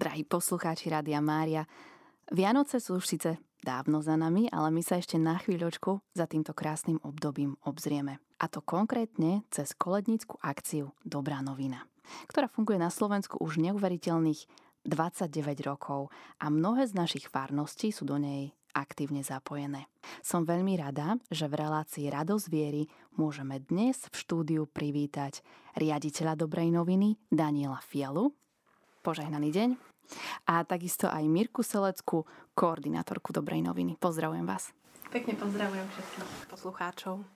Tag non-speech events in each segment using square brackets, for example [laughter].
Drahí poslucháči Rádia Mária, Vianoce sú už síce dávno za nami, ale my sa ešte na chvíľočku za týmto krásnym obdobím obzrieme. A to konkrétne cez kolednícku akciu Dobrá novina, ktorá funguje na Slovensku už neuveriteľných 29 rokov a mnohé z našich farností sú do nej aktívne zapojené. Som veľmi rada, že v relácii Radosť viery môžeme dnes v štúdiu privítať riaditeľa Dobrej noviny Daniela Fialu. Požehnaný deň. A takisto aj Mirku Selecku, koordinátorku Dobrej noviny. Pozdravujem vás. Pekne pozdravujem všetkých poslucháčov.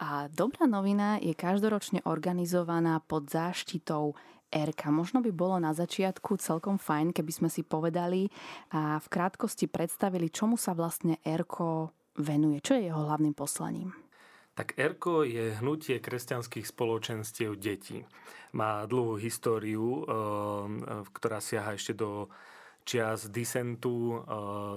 A Dobrá novina je každoročne organizovaná pod záštitou Erka. Možno by bolo na začiatku celkom fajn, keby sme si povedali a v krátkosti predstavili, čomu sa vlastne Erko venuje. Čo je jeho hlavným poslaním? Tak ERKO je hnutie kresťanských spoločenstiev detí. Má dlhú históriu, eh, ktorá siaha ešte do čias disentu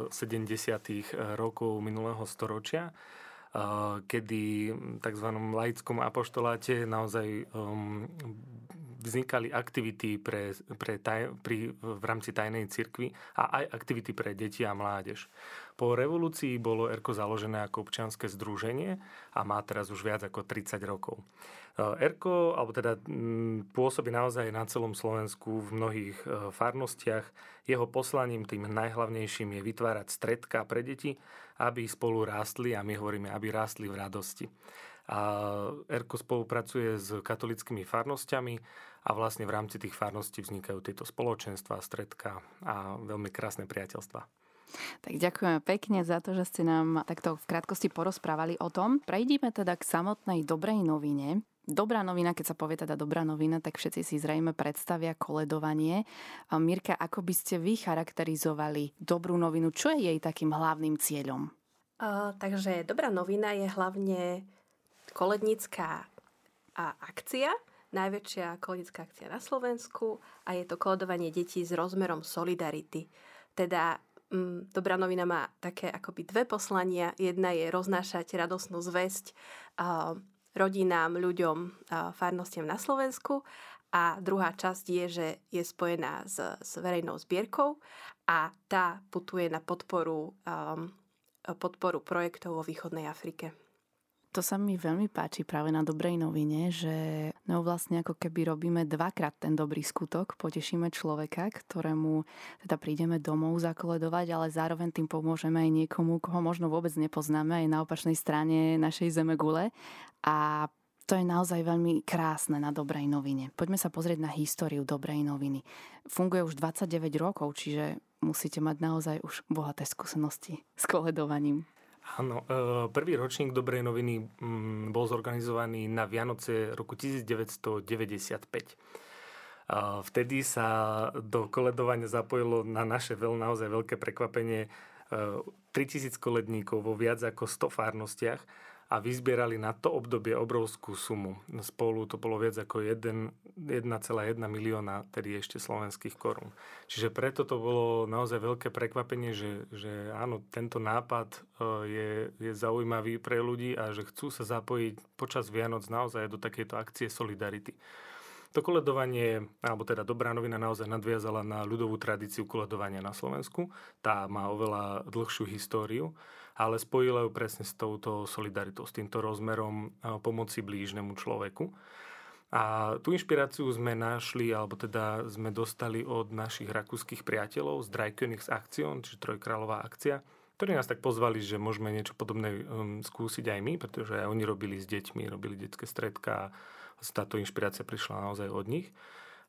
70. Eh, rokov minulého storočia eh, kedy v tzv. laickom apoštoláte naozaj vznikali aktivity pre, pre taj, pri, v rámci tajnej cirkvi a aj aktivity pre deti a mládež. Po revolúcii bolo ERKO založené ako občianske združenie a má teraz už viac ako 30 rokov. ERKO, alebo teda pôsobí naozaj na celom Slovensku v mnohých e, farnostiach. Jeho poslaním, tým najhlavnejším, je vytvárať stredka pre deti, aby spolu rástli a my hovoríme, aby rástli v radosti. A ERKO spolupracuje s katolickými farnosťami a vlastne v rámci tých farností vznikajú tieto spoločenstva, stredka a veľmi krásne priateľstva. Tak ďakujeme pekne za to, že ste nám takto v krátkosti porozprávali o tom. Prejdime teda k samotnej dobrej novine. Dobrá novina, keď sa povie teda dobrá novina, tak všetci si zrejme predstavia koledovanie. Mirka, ako by ste vy charakterizovali dobrú novinu? Čo je jej takým hlavným cieľom? Uh, takže dobrá novina je hlavne kolednická akcia, najväčšia kolednická akcia na Slovensku a je to koledovanie detí s rozmerom solidarity. Teda Mm, dobrá novina má také akoby dve poslania. Jedna je roznášať radosnú zväzť rodinám, ľuďom, farnostiam na Slovensku a druhá časť je, že je spojená s, s verejnou zbierkou a tá putuje na podporu, podporu projektov vo východnej Afrike. To sa mi veľmi páči práve na dobrej novine, že no vlastne ako keby robíme dvakrát ten dobrý skutok, potešíme človeka, ktorému teda prídeme domov zakoledovať, ale zároveň tým pomôžeme aj niekomu, koho možno vôbec nepoznáme aj na opačnej strane našej zemegule. A to je naozaj veľmi krásne na dobrej novine. Poďme sa pozrieť na históriu dobrej noviny. Funguje už 29 rokov, čiže musíte mať naozaj už bohaté skúsenosti s koledovaním. Áno, e, prvý ročník Dobrej noviny mm, bol zorganizovaný na Vianoce roku 1995. Vtedy sa do koledovania zapojilo na naše veľ, naozaj veľké prekvapenie 3000 e, koledníkov vo viac ako 100 farnostiach a vyzbierali na to obdobie obrovskú sumu. Spolu to bolo viac ako 1,1 milióna, tedy ešte slovenských korún. Čiže preto to bolo naozaj veľké prekvapenie, že, že áno, tento nápad e, je, je zaujímavý pre ľudí a že chcú sa zapojiť počas Vianoc naozaj do takejto akcie Solidarity. To koledovanie, alebo teda dobrá novina naozaj nadviazala na ľudovú tradíciu koledovania na Slovensku. Tá má oveľa dlhšiu históriu ale spojila ju presne s touto solidaritou, s týmto rozmerom pomoci blížnemu človeku. A tú inšpiráciu sme našli, alebo teda sme dostali od našich rakúskych priateľov z Dreikönigs Aktion, čiže Trojkráľová akcia, ktorí nás tak pozvali, že môžeme niečo podobné um, skúsiť aj my, pretože aj oni robili s deťmi, robili detské stredka a táto inšpirácia prišla naozaj od nich.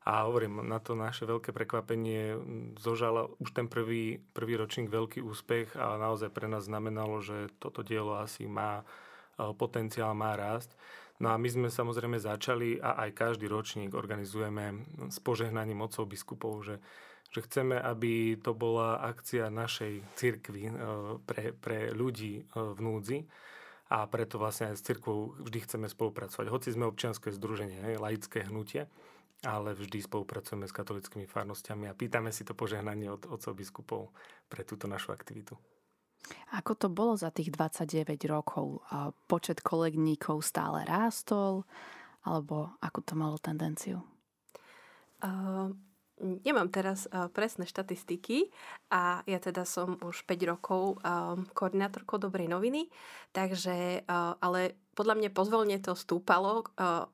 A hovorím, na to naše veľké prekvapenie zožala už ten prvý, prvý ročník veľký úspech a naozaj pre nás znamenalo, že toto dielo asi má e, potenciál, má rásť. No a my sme samozrejme začali a aj každý ročník organizujeme s požehnaním mocov biskupov, že, že chceme, aby to bola akcia našej cirkvi e, pre, pre ľudí e, v núdzi a preto vlastne aj s cirkvou vždy chceme spolupracovať. Hoci sme občianske združenie, laické hnutie, ale vždy spolupracujeme s katolickými farnosťami a pýtame si to požehnanie od otcov biskupov pre túto našu aktivitu. Ako to bolo za tých 29 rokov? Počet kolegníkov stále rástol? Alebo ako to malo tendenciu? Uh, nemám teraz uh, presné štatistiky a ja teda som už 5 rokov um, koordinátorkou Dobrej noviny, takže, uh, ale podľa mňa pozvolne to stúpalo uh,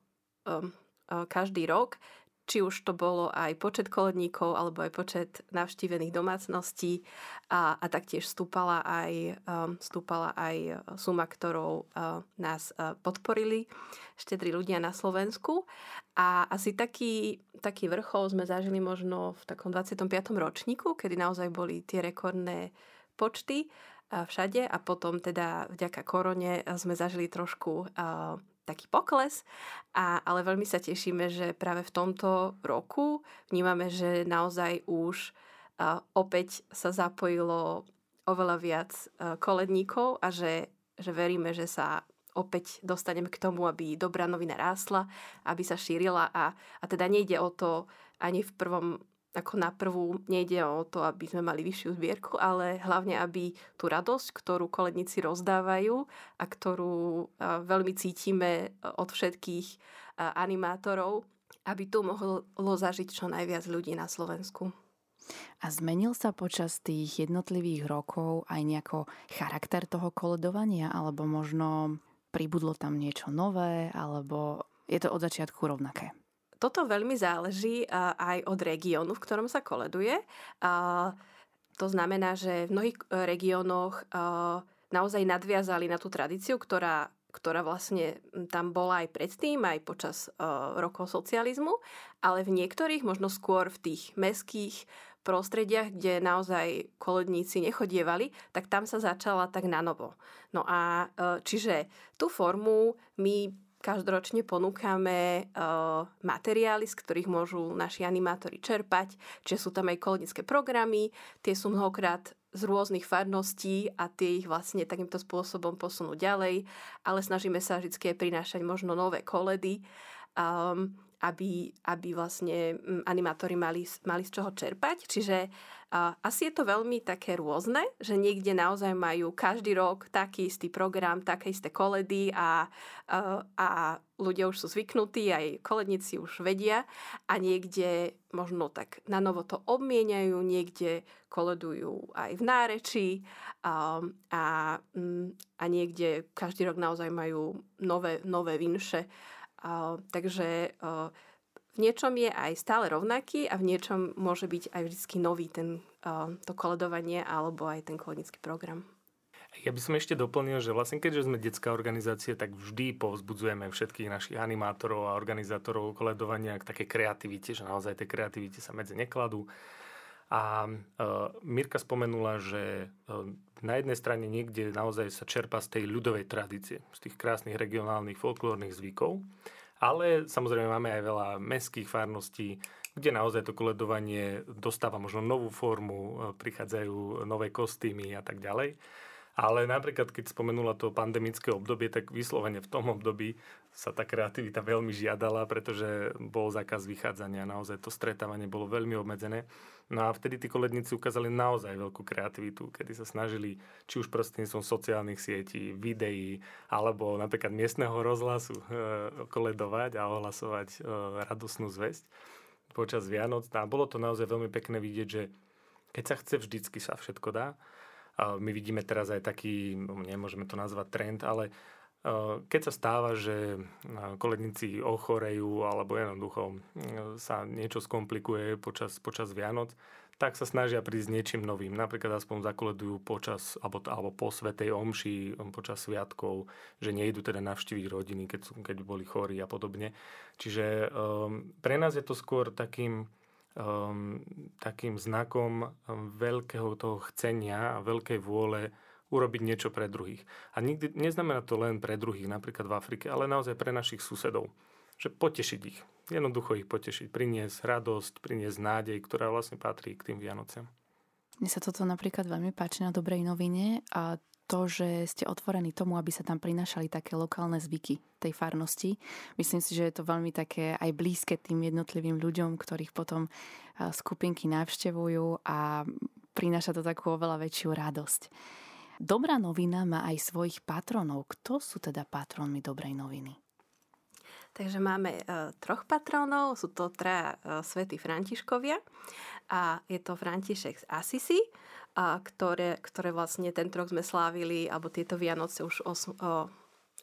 um, uh, každý rok či už to bolo aj počet koledníkov alebo aj počet navštívených domácností a, a taktiež stúpala aj, um, stúpala aj suma, ktorou uh, nás uh, podporili štedrí ľudia na Slovensku. A asi taký, taký vrchol sme zažili možno v takom 25. ročníku, kedy naozaj boli tie rekordné počty uh, všade a potom teda vďaka korone sme zažili trošku uh, taký pokles, a, ale veľmi sa tešíme, že práve v tomto roku vnímame, že naozaj už a, opäť sa zapojilo oveľa viac a, koledníkov a že, že veríme, že sa opäť dostaneme k tomu, aby dobrá novina rástla, aby sa šírila a, a teda nejde o to ani v prvom ako na prvú nejde o to, aby sme mali vyššiu zbierku, ale hlavne, aby tú radosť, ktorú koledníci rozdávajú a ktorú veľmi cítime od všetkých animátorov, aby tu mohlo zažiť čo najviac ľudí na Slovensku. A zmenil sa počas tých jednotlivých rokov aj nejako charakter toho koledovania, alebo možno pribudlo tam niečo nové, alebo je to od začiatku rovnaké? Toto veľmi záleží aj od regiónu, v ktorom sa koleduje. To znamená, že v mnohých e, regiónoch naozaj nadviazali na tú tradíciu, ktorá ktorá vlastne tam bola aj predtým, aj počas uh, rokov socializmu, ale v niektorých, možno skôr v tých meských prostrediach, kde naozaj koledníci nechodievali, tak tam sa začala tak na novo. No a čiže tú formu my Každoročne ponúkame uh, materiály, z ktorých môžu naši animátori čerpať, čiže sú tam aj kolonické programy, tie sú mnohokrát z rôznych farností a tie ich vlastne takýmto spôsobom posunú ďalej, ale snažíme sa vždy prinášať možno nové koledy. Um, aby, aby vlastne mm, animátori mali, mali z čoho čerpať. Čiže uh, asi je to veľmi také rôzne, že niekde naozaj majú každý rok taký istý program, také isté koledy a, uh, a ľudia už sú zvyknutí, aj koledníci už vedia a niekde možno tak na novo to obmieniajú, niekde koledujú aj v nárečí um, a, um, a niekde každý rok naozaj majú nové, nové vinše takže v niečom je aj stále rovnaký a v niečom môže byť aj vždy nový ten, to koledovanie alebo aj ten kolenický program. Ja by som ešte doplnil, že vlastne keďže sme detská organizácia, tak vždy povzbudzujeme všetkých našich animátorov a organizátorov koledovania k takej kreativite, že naozaj tej kreativite sa medzi nekladú. A uh, Mirka spomenula, že uh, na jednej strane niekde naozaj sa čerpa z tej ľudovej tradície, z tých krásnych regionálnych folklórnych zvykov, ale samozrejme máme aj veľa mestských farností, kde naozaj to koledovanie dostáva možno novú formu, uh, prichádzajú nové kostýmy a tak ďalej. Ale napríklad, keď spomenula to pandemické obdobie, tak vyslovene v tom období sa tá kreativita veľmi žiadala, pretože bol zákaz vychádzania, naozaj to stretávanie bolo veľmi obmedzené. No a vtedy tí koledníci ukázali naozaj veľkú kreativitu, kedy sa snažili či už prostredníctvom sociálnych sietí, videí, alebo napríklad miestneho rozhlasu e, koledovať a ohlasovať e, radosnú zväzť počas Vianoc. A bolo to naozaj veľmi pekné vidieť, že keď sa chce, vždycky sa všetko dá. My vidíme teraz aj taký, no, nemôžeme to nazvať trend, ale e, keď sa stáva, že e, koledníci ochorejú alebo jednoducho e, sa niečo skomplikuje počas, počas Vianoc, tak sa snažia prísť niečím novým. Napríklad aspoň zakoledujú počas, alebo, alebo po Svetej Omši, počas sviatkov, že nejdu teda navštíviť rodiny, keď, sú, keď boli chorí a podobne. Čiže um, pre nás je to skôr takým um, takým znakom um, veľkého toho chcenia a veľkej vôle urobiť niečo pre druhých. A nikdy, neznamená to len pre druhých, napríklad v Afrike, ale naozaj pre našich susedov. Že potešiť ich. Jednoducho ich potešiť. Priniesť radosť, priniesť nádej, ktorá vlastne patrí k tým Vianociam. Mne sa toto napríklad veľmi páči na dobrej novine a to, že ste otvorení tomu, aby sa tam prinášali také lokálne zvyky tej farnosti. Myslím si, že je to veľmi také aj blízke tým jednotlivým ľuďom, ktorých potom skupinky navštevujú a prináša to takú oveľa väčšiu radosť. Dobrá novina má aj svojich patronov. Kto sú teda patronmi dobrej noviny? Takže máme troch patrónov, sú to traja svätí Františkovia a je to František z Assisi, a ktoré, ktoré vlastne ten rok sme slávili, alebo tieto Vianoce už os, o,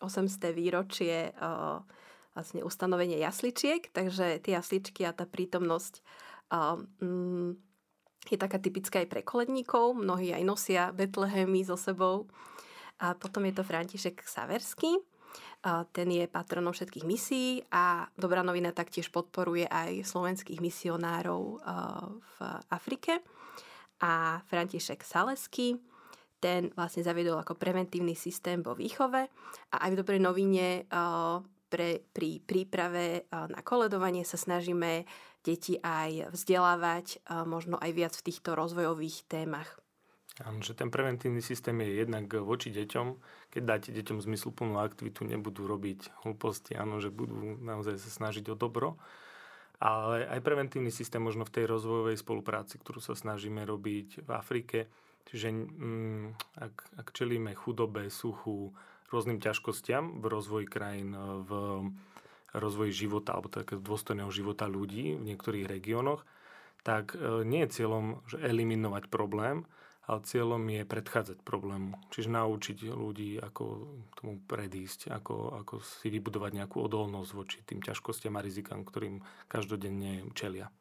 800. výročie o, vlastne ustanovenie jasličiek, takže tie jasličky a tá prítomnosť mm, je taká typická aj pre koledníkov, mnohí aj nosia Betlehemy so sebou. A potom je to František Saverský, ten je patronom všetkých misií a Dobrá novina taktiež podporuje aj slovenských misionárov v Afrike. A František Salesky, ten vlastne zaviedol ako preventívny systém vo výchove a aj v Dobrej novine pre, pri príprave na koledovanie sa snažíme deti aj vzdelávať, možno aj viac v týchto rozvojových témach. Áno, že ten preventívny systém je jednak voči deťom. Keď dáte deťom zmysluplnú aktivitu, nebudú robiť hlúposti, áno, že budú naozaj sa snažiť o dobro. Ale aj preventívny systém možno v tej rozvojovej spolupráci, ktorú sa snažíme robiť v Afrike. Čiže mm, ak, ak čelíme chudobe, suchu, rôznym ťažkostiam v rozvoji krajín, v rozvoji života alebo také dôstojného života ľudí v niektorých regiónoch, tak e, nie je cieľom že eliminovať problém, ale cieľom je predchádzať problému. Čiže naučiť ľudí, ako tomu predísť, ako, ako si vybudovať nejakú odolnosť voči tým ťažkostiam a rizikám, ktorým každodenne čelia.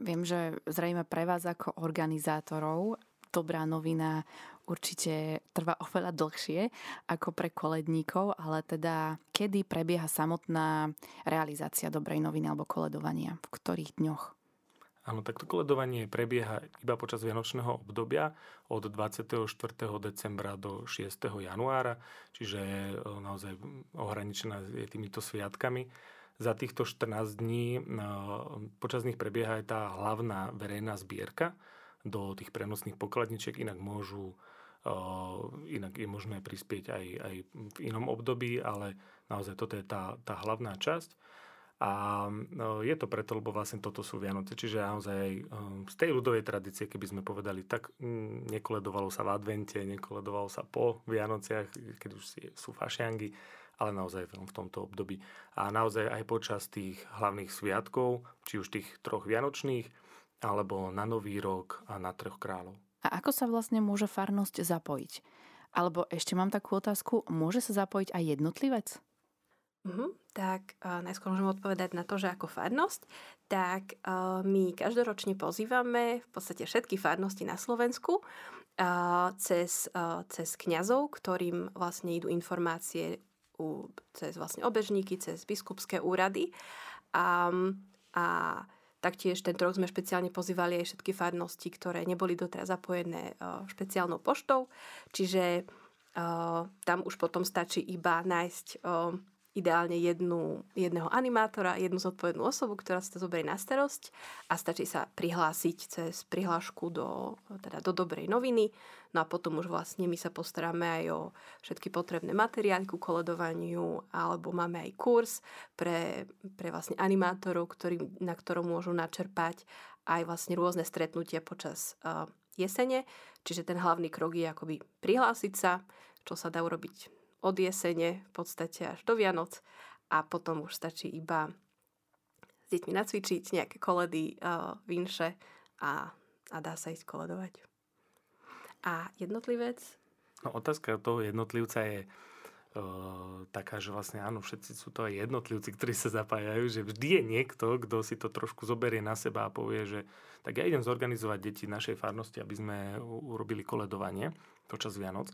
Viem, že zrejme pre vás ako organizátorov dobrá novina určite trvá oveľa dlhšie ako pre koledníkov, ale teda kedy prebieha samotná realizácia dobrej noviny alebo koledovania? V ktorých dňoch? Áno, takto koledovanie prebieha iba počas vianočného obdobia od 24. decembra do 6. januára, čiže e, naozaj ohraničená je týmito sviatkami. Za týchto 14 dní e, počas nich prebieha aj tá hlavná verejná zbierka do tých prenosných pokladničiek, inak môžu e, inak je možné prispieť aj, aj v inom období, ale naozaj toto je tá, tá hlavná časť. A no, je to preto, lebo vlastne toto sú Vianoce. Čiže naozaj um, z tej ľudovej tradície, keby sme povedali, tak mm, nekoledovalo sa v advente, nekoledovalo sa po Vianociach, keď už sú fašiangy, ale naozaj v tomto období. A naozaj aj počas tých hlavných sviatkov, či už tých troch vianočných, alebo na Nový rok a na Troch kráľov. A ako sa vlastne môže farnosť zapojiť? Alebo ešte mám takú otázku, môže sa zapojiť aj jednotlivec? Uh-huh. Tak uh, najskôr môžem odpovedať na to, že ako farnosť, tak uh, my každoročne pozývame v podstate všetky farnosti na Slovensku uh, cez, uh, cez kňazov, ktorým vlastne idú informácie u, cez vlastne obežníky, cez biskupské úrady. Um, a taktiež tento rok sme špeciálne pozývali aj všetky farnosti, ktoré neboli doteraz zapojené uh, špeciálnou poštou. Čiže uh, tam už potom stačí iba nájsť uh, ideálne jednu, jedného animátora, jednu zodpovednú osobu, ktorá sa to zoberie na starosť a stačí sa prihlásiť cez prihlášku do, teda do dobrej noviny. No a potom už vlastne my sa postaráme aj o všetky potrebné materiály ku koledovaniu alebo máme aj kurz pre, pre vlastne animátorov, ktorý, na ktorom môžu načerpať aj vlastne rôzne stretnutia počas uh, jesene. Čiže ten hlavný krok je akoby prihlásiť sa, čo sa dá urobiť od jesene v podstate až do Vianoc a potom už stačí iba s deťmi nacvičiť nejaké koledy, uh, vinše a, a dá sa ísť koledovať. A jednotlivec? No otázka toho jednotlivca je uh, taká, že vlastne áno, všetci sú to aj jednotlivci, ktorí sa zapájajú, že vždy je niekto, kto si to trošku zoberie na seba a povie, že tak ja idem zorganizovať deti našej farnosti, aby sme urobili koledovanie počas Vianoc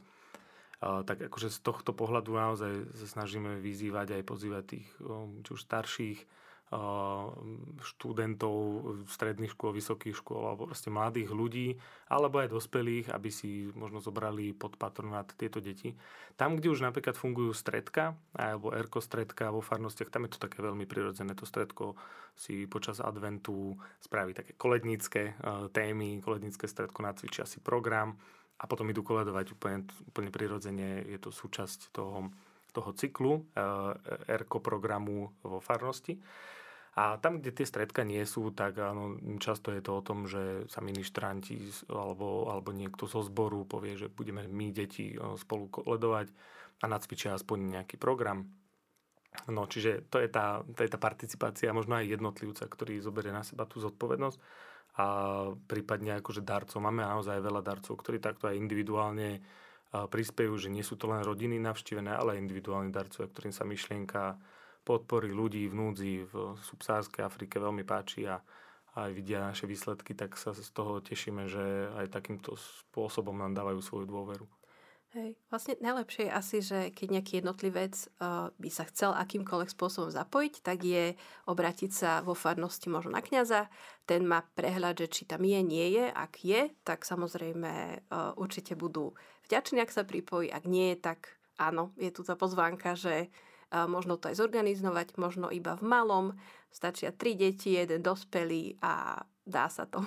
tak akože z tohto pohľadu naozaj sa snažíme vyzývať aj pozývať tých či už starších študentov stredných škôl, vysokých škôl alebo proste mladých ľudí alebo aj dospelých, aby si možno zobrali pod patronát tieto deti. Tam, kde už napríklad fungujú stredka alebo erko stredka vo farnostiach, tam je to také veľmi prirodzené. To stredko si počas adventu spraví také kolednícke témy, kolednícke stredko nacvičia si program a potom idú koledovať úplne, úplne prirodzene. Je to súčasť toho, toho cyklu eh, ERKO programu vo farnosti. A tam, kde tie stredka nie sú, tak áno, často je to o tom, že sa ministranti alebo, alebo niekto zo zboru povie, že budeme my, deti, eh, spolu koledovať a nacvičia aspoň nejaký program. No, čiže to je, tá, to je tá participácia možno aj jednotlivca, ktorý zoberie na seba tú zodpovednosť a prípadne akože darcov. Máme naozaj veľa darcov, ktorí takto aj individuálne prispejú, že nie sú to len rodiny navštívené, ale aj individuálni darcovia, ktorým sa myšlienka podpory ľudí v núdzi v subsárskej Afrike veľmi páči a aj vidia naše výsledky, tak sa z toho tešíme, že aj takýmto spôsobom nám dávajú svoju dôveru. Hej. Vlastne najlepšie je asi, že keď nejaký jednotlivec uh, by sa chcel akýmkoľvek spôsobom zapojiť, tak je obrátiť sa vo farnosti možno na kňaza. Ten má prehľad, že či tam je, nie je. Ak je, tak samozrejme uh, určite budú vďační, ak sa pripojí. Ak nie tak áno, je tu tá pozvánka, že uh, možno to aj zorganizovať, možno iba v malom. Stačia tri deti, jeden dospelý a dá sa to.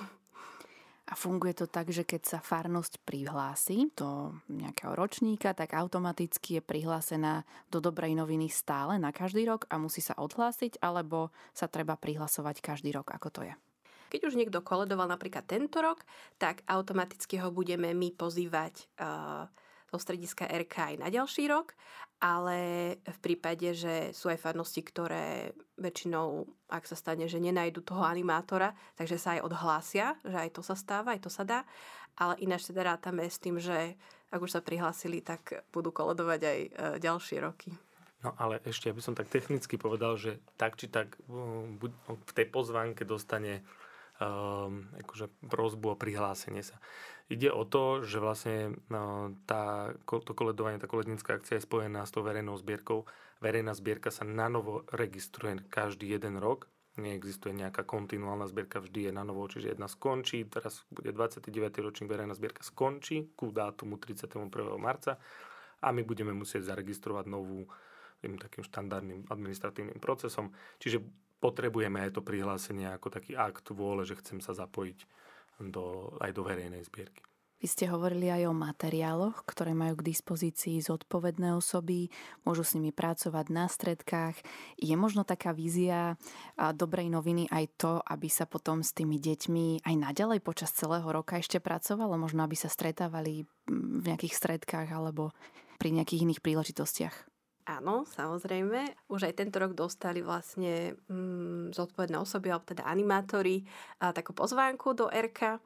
A funguje to tak, že keď sa farnosť prihlási do nejakého ročníka, tak automaticky je prihlásená do dobrej noviny stále na každý rok a musí sa odhlásiť, alebo sa treba prihlasovať každý rok, ako to je? Keď už niekto koledoval napríklad tento rok, tak automaticky ho budeme my pozývať uh, do strediska RK aj na ďalší rok, ale v prípade, že sú aj farnosti, ktoré väčšinou, ak sa stane, že nenajdu toho animátora, takže sa aj odhlásia, že aj to sa stáva, aj to sa dá, ale ináč teda rátame s tým, že ak už sa prihlásili, tak budú koledovať aj e, ďalšie roky. No ale ešte, aby som tak technicky povedal, že tak či tak v tej pozvánke dostane um, akože prozbu o prihlásenie sa. Ide o to, že vlastne no, tá, to koledovanie, tá kolednická akcia je spojená s tou verejnou zbierkou. Verejná zbierka sa na novo registruje každý jeden rok. Neexistuje nejaká kontinuálna zbierka, vždy je na novo, čiže jedna skončí, teraz bude 29. ročník, verejná zbierka skončí ku dátumu 31. marca a my budeme musieť zaregistrovať novú tým takým štandardným administratívnym procesom. Čiže potrebujeme aj to prihlásenie ako taký akt vôle, že chcem sa zapojiť do, aj do verejnej zbierky. Vy ste hovorili aj o materiáloch, ktoré majú k dispozícii zodpovedné osoby, môžu s nimi pracovať na stredkách. Je možno taká vízia dobrej noviny aj to, aby sa potom s tými deťmi aj naďalej počas celého roka ešte pracovalo, možno aby sa stretávali v nejakých stredkách alebo pri nejakých iných príležitostiach. Áno, samozrejme. Už aj tento rok dostali vlastne mm, zodpovedné osoby, alebo teda animátori, a, takú pozvánku do RK.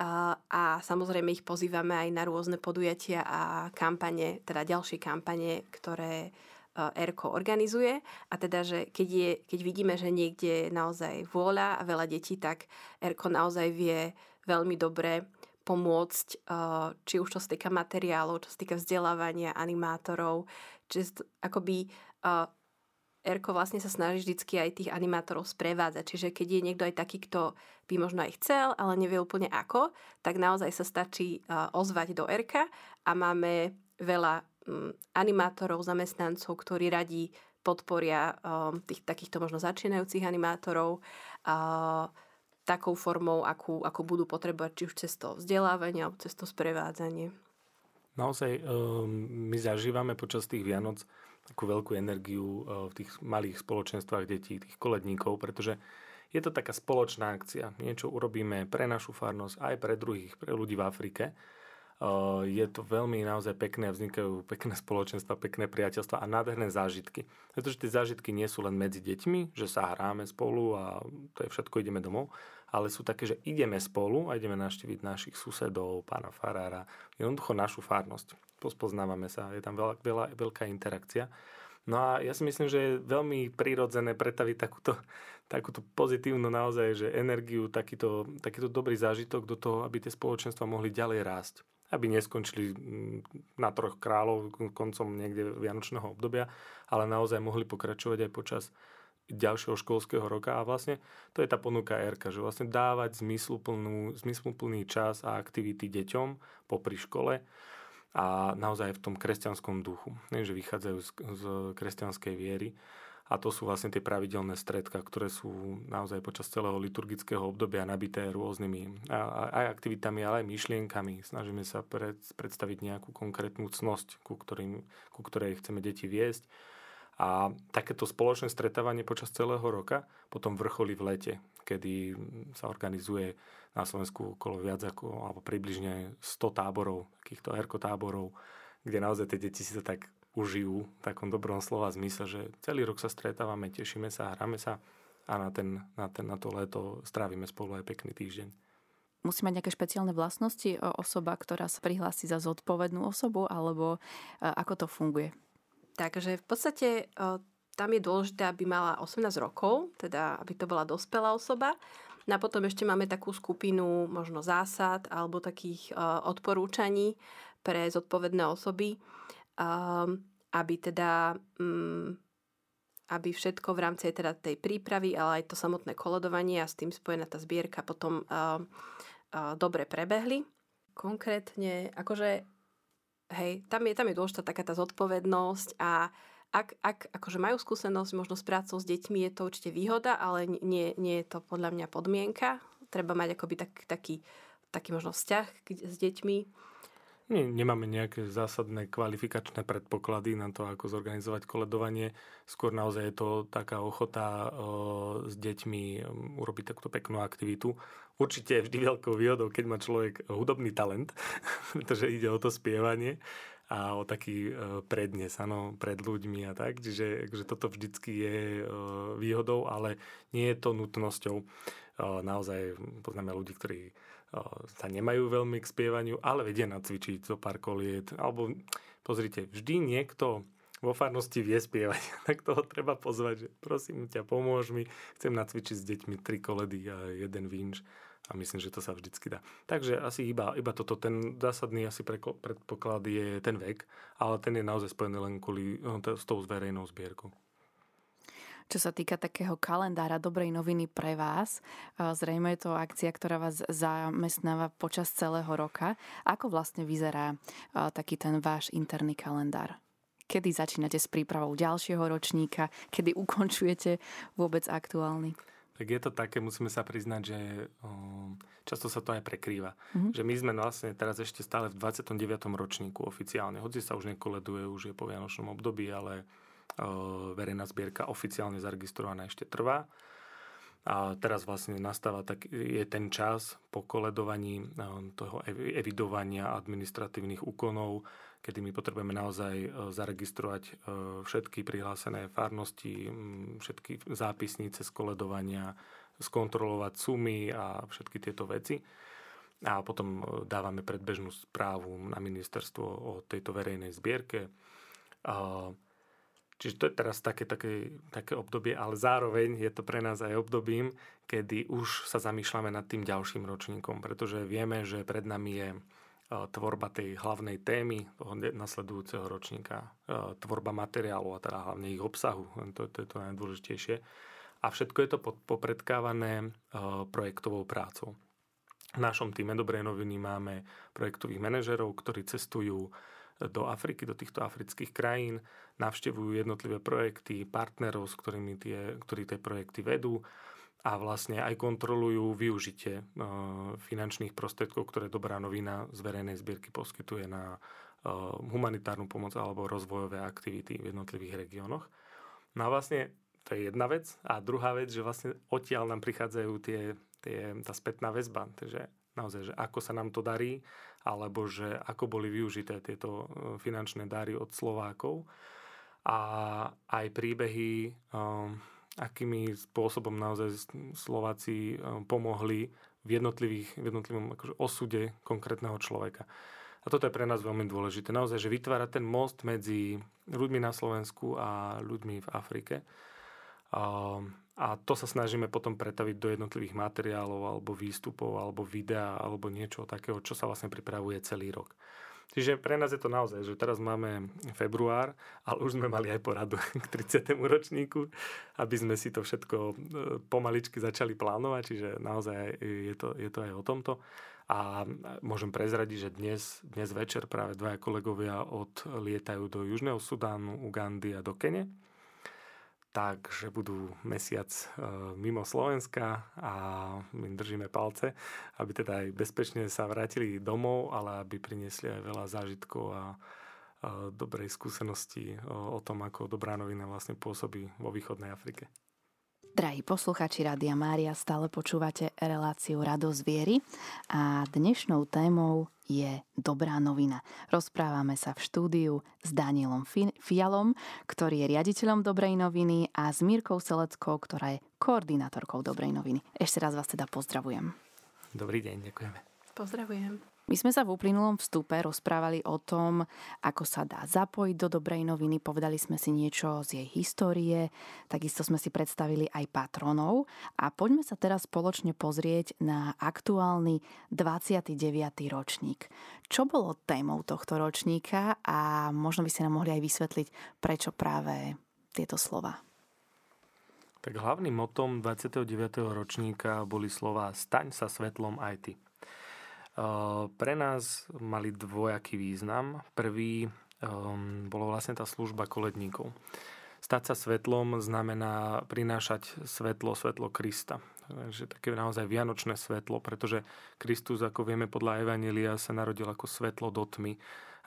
A, a samozrejme ich pozývame aj na rôzne podujatia a kampane, teda ďalšie kampane, ktoré ERKO organizuje a teda, že keď, je, keď vidíme, že niekde je naozaj vôľa a veľa detí, tak ERKO naozaj vie veľmi dobre pomôcť, či už čo sa týka materiálov, čo sa týka vzdelávania animátorov, čiže akoby uh, Erko vlastne sa snaží vždycky aj tých animátorov sprevádzať. Čiže keď je niekto aj taký, kto by možno aj chcel, ale nevie úplne ako, tak naozaj sa stačí uh, ozvať do Erka a máme veľa um, animátorov, zamestnancov, ktorí radí podporia tých takýchto možno začínajúcich animátorov uh, takou formou, akú, akú budú potrebovať, či už cez to vzdelávanie alebo cez to sprevádzanie. Naozaj ehm, my zažívame počas tých Vianoc takú veľkú energiu eh, v tých malých spoločenstvách detí, tých koledníkov, pretože je to taká spoločná akcia. Niečo urobíme pre našu farnosť, aj pre druhých, pre ľudí v Afrike. Eh, je to veľmi naozaj pekné, vznikajú pekné spoločenstva, pekné priateľstva a nádherné zážitky. Pretože tie zážitky nie sú len medzi deťmi, že sa hráme spolu a to je všetko, ideme domov, ale sú také, že ideme spolu a ideme naštíviť našich susedov, pána Farára, jednoducho našu farnosť. Pospoznávame sa, je tam veľa, veľa, veľká interakcia. No a ja si myslím, že je veľmi prirodzené pretaviť takúto, takúto pozitívnu naozaj, že energiu, takýto, takýto dobrý zážitok do toho, aby tie spoločenstva mohli ďalej rásť. Aby neskončili mm, na troch kráľov koncom niekde Vianočného obdobia, ale naozaj mohli pokračovať aj počas ďalšieho školského roka. A vlastne to je tá ponuka ERK, že vlastne dávať zmysluplnú, zmysluplný čas a aktivity deťom popri škole a naozaj v tom kresťanskom duchu, ne, že vychádzajú z, z kresťanskej viery a to sú vlastne tie pravidelné stredka, ktoré sú naozaj počas celého liturgického obdobia nabité rôznymi aj aktivitami, ale aj myšlienkami. Snažíme sa pred, predstaviť nejakú konkrétnu cnosť, ku, ktorým, ku ktorej chceme deti viesť a takéto spoločné stretávanie počas celého roka potom vrcholí v lete, kedy sa organizuje na Slovensku okolo viac ako, alebo približne 100 táborov, takýchto erkotáborov, kde naozaj tie deti si to tak užijú v takom dobrom slova zmysle, že celý rok sa stretávame, tešíme sa, hráme sa a na, ten, na, ten, na to leto strávime spolu aj pekný týždeň. Musí mať nejaké špeciálne vlastnosti osoba, ktorá sa prihlási za zodpovednú osobu, alebo ako to funguje? Takže v podstate tam je dôležité, aby mala 18 rokov, teda aby to bola dospelá osoba. No a potom ešte máme takú skupinu možno zásad alebo takých odporúčaní pre zodpovedné osoby, aby teda mm, aby všetko v rámci teda tej prípravy, ale aj to samotné koledovanie a s tým spojená tá zbierka potom uh, uh, dobre prebehli. Konkrétne, akože, hej, tam je, tam je dôležitá taká tá zodpovednosť a ak, ak akože majú skúsenosť možno s prácou s deťmi, je to určite výhoda, ale nie, nie je to podľa mňa podmienka. Treba mať akoby tak, taký, taký možno vzťah s deťmi nie, nemáme nejaké zásadné kvalifikačné predpoklady na to, ako zorganizovať koledovanie. Skôr naozaj je to taká ochota o, s deťmi urobiť takúto peknú aktivitu. Určite je vždy veľkou výhodou, keď má človek hudobný talent, [laughs] pretože ide o to spievanie a o taký prednes, áno, pred ľuďmi a tak. Čiže že toto vždycky je výhodou, ale nie je to nutnosťou. Naozaj poznáme ľudí, ktorí sa nemajú veľmi k spievaniu, ale vedia nacvičiť zo pár koliet. Alebo pozrite, vždy niekto vo farnosti vie spievať, [laughs] tak toho treba pozvať, že prosím ťa, pomôž mi, chcem nacvičiť s deťmi tri koledy a jeden vinč a myslím, že to sa vždycky dá. Takže asi iba, iba toto, ten zásadný asi predpoklad je ten vek, ale ten je naozaj spojený len kvôli no, s tou verejnou zbierkou. Čo sa týka takého kalendára dobrej noviny pre vás, zrejme je to akcia, ktorá vás zamestnáva počas celého roka. Ako vlastne vyzerá taký ten váš interný kalendár? Kedy začínate s prípravou ďalšieho ročníka? Kedy ukončujete vôbec aktuálny? Tak je to také, musíme sa priznať, že často sa to aj prekrýva. Mm-hmm. Že my sme vlastne teraz ešte stále v 29. ročníku oficiálne. Hoci sa už nekoleduje, už je po Vianočnom období, ale verejná zbierka oficiálne zaregistrovaná ešte trvá. A teraz vlastne nastáva tak, je ten čas po koledovaní toho evidovania administratívnych úkonov, kedy my potrebujeme naozaj zaregistrovať všetky prihlásené farnosti, všetky zápisnice z koledovania, skontrolovať sumy a všetky tieto veci. A potom dávame predbežnú správu na ministerstvo o tejto verejnej zbierke. Čiže to je teraz také, také, také obdobie, ale zároveň je to pre nás aj obdobím, kedy už sa zamýšľame nad tým ďalším ročníkom, pretože vieme, že pred nami je e, tvorba tej hlavnej témy toho nasledujúceho ročníka, e, tvorba materiálu a teda hlavne ich obsahu, to, to je to najdôležitejšie. A všetko je to popredkávané e, projektovou prácou. V našom týme Dobrej noviny máme projektových manažerov, ktorí cestujú do Afriky, do týchto afrických krajín, navštevujú jednotlivé projekty, partnerov, s ktorými tie, ktorí tie projekty vedú a vlastne aj kontrolujú využitie e, finančných prostriedkov, ktoré Dobrá novina z verejnej zbierky poskytuje na e, humanitárnu pomoc alebo rozvojové aktivity v jednotlivých regiónoch. No a vlastne to je jedna vec. A druhá vec, že vlastne odtiaľ nám prichádzajú tie, tie, tá spätná väzba. Takže naozaj, že ako sa nám to darí, alebo že ako boli využité tieto e, finančné dary od Slovákov a aj príbehy, um, akými spôsobom naozaj Slováci um, pomohli v, jednotlivých, v jednotlivom akože osude konkrétneho človeka. A toto je pre nás veľmi dôležité. Naozaj, že vytvára ten most medzi ľuďmi na Slovensku a ľuďmi v Afrike. A to sa snažíme potom pretaviť do jednotlivých materiálov alebo výstupov alebo videa alebo niečo takého, čo sa vlastne pripravuje celý rok. Čiže pre nás je to naozaj, že teraz máme február, ale už sme mali aj poradu [laughs] k 30. ročníku, aby sme si to všetko e, pomaličky začali plánovať, čiže naozaj je to, je to aj o tomto. A môžem prezradiť, že dnes, dnes večer práve dvaja kolegovia odlietajú do Južného Sudánu, Ugandy a do Kene takže budú mesiac e, mimo Slovenska a my držíme palce, aby teda aj bezpečne sa vrátili domov, ale aby priniesli aj veľa zážitkov a dobrej skúsenosti o, tom, ako dobrá novina vlastne pôsobí vo východnej Afrike. Drahí posluchači Rádia Mária, stále počúvate reláciu Radosť viery a dnešnou témou je dobrá novina. Rozprávame sa v štúdiu s Danielom Fialom, ktorý je riaditeľom Dobrej noviny a s Mírkou Seleckou, ktorá je koordinátorkou Dobrej noviny. Ešte raz vás teda pozdravujem. Dobrý deň, ďakujeme. Pozdravujem. My sme sa v uplynulom vstupe rozprávali o tom, ako sa dá zapojiť do dobrej noviny, povedali sme si niečo z jej histórie, takisto sme si predstavili aj patronov a poďme sa teraz spoločne pozrieť na aktuálny 29. ročník. Čo bolo témou tohto ročníka a možno by ste nám mohli aj vysvetliť, prečo práve tieto slova? Tak hlavným motom 29. ročníka boli slova Staň sa svetlom aj ty. Pre nás mali dvojaký význam. Prvý bolo vlastne tá služba koledníkov. Stať sa svetlom znamená prinášať svetlo, svetlo Krista. Takže také naozaj vianočné svetlo, pretože Kristus, ako vieme podľa Evanelia, sa narodil ako svetlo do tmy,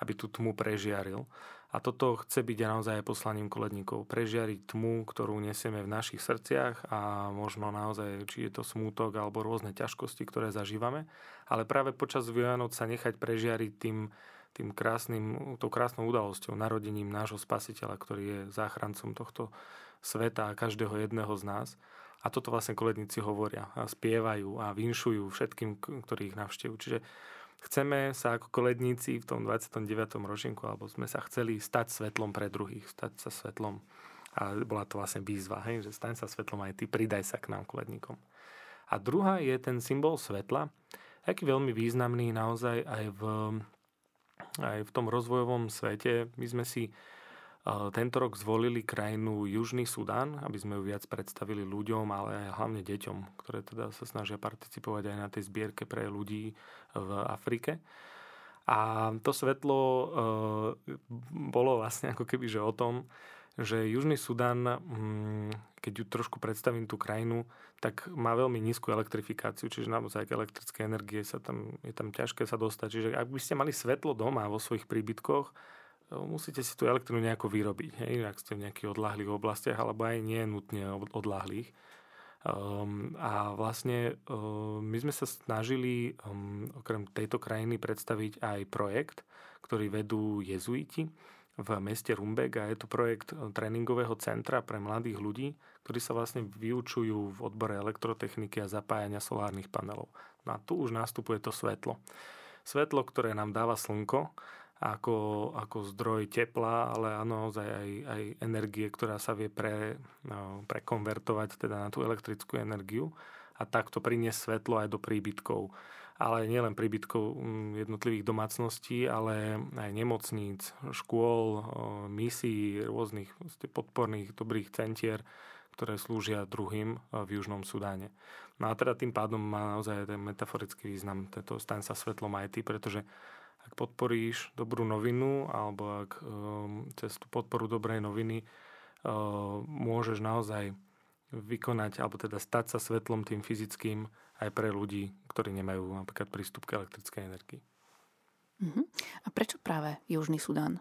aby tú tmu prežiaril. A toto chce byť naozaj poslaním koledníkov. Prežiariť tmu, ktorú nesieme v našich srdciach a možno naozaj, či je to smútok alebo rôzne ťažkosti, ktoré zažívame. Ale práve počas Vianoc sa nechať prežiariť tým, tým krásnym, tou krásnou udalosťou, narodením nášho spasiteľa, ktorý je záchrancom tohto sveta a každého jedného z nás. A toto vlastne koledníci hovoria a spievajú a vinšujú všetkým, ktorí ich navštevujú. Čiže chceme sa ako koledníci v tom 29. ročníku, alebo sme sa chceli stať svetlom pre druhých, stať sa svetlom. A bola to vlastne výzva, hej, že staň sa svetlom aj ty, pridaj sa k nám koledníkom. A druhá je ten symbol svetla, aký veľmi významný naozaj aj v, aj v tom rozvojovom svete. My sme si tento rok zvolili krajinu Južný Sudán, aby sme ju viac predstavili ľuďom, ale aj hlavne deťom, ktoré teda sa snažia participovať aj na tej zbierke pre ľudí v Afrike. A to svetlo e, bolo vlastne ako keby že o tom, že Južný Sudán, mm, keď ju trošku predstavím tú krajinu, tak má veľmi nízku elektrifikáciu, čiže naozaj elektrické energie sa tam, je tam ťažké sa dostať. Čiže ak by ste mali svetlo doma vo svojich príbytkoch, musíte si tú elektrinu nejako vyrobiť, hej, ak ste v nejakých odlahlých oblastiach, alebo aj nie nutne odlahlých. Um, a vlastne um, my sme sa snažili um, okrem tejto krajiny predstaviť aj projekt, ktorý vedú jezuiti v meste Rumbek a je to projekt uh, tréningového centra pre mladých ľudí, ktorí sa vlastne vyučujú v odbore elektrotechniky a zapájania solárnych panelov. No a tu už nastupuje to svetlo. Svetlo, ktoré nám dáva slnko ako, ako zdroj tepla, ale áno, naozaj aj, aj energie, ktorá sa vie pre, no, prekonvertovať teda na tú elektrickú energiu a takto priniesť svetlo aj do príbytkov. Ale nielen príbytkov mm, jednotlivých domácností, ale aj nemocníc, škôl, misií, rôznych podporných dobrých centier, ktoré slúžia druhým v Južnom Sudáne. No a teda tým pádom má naozaj ten metaforický význam, tento staň sa svetlom aj pretože ak podporíš dobrú novinu alebo ak um, cez tú podporu dobrej noviny uh, môžeš naozaj vykonať alebo teda stať sa svetlom tým fyzickým aj pre ľudí, ktorí nemajú napríklad prístup k elektrickej energii. Uh-huh. A prečo práve Južný Sudán?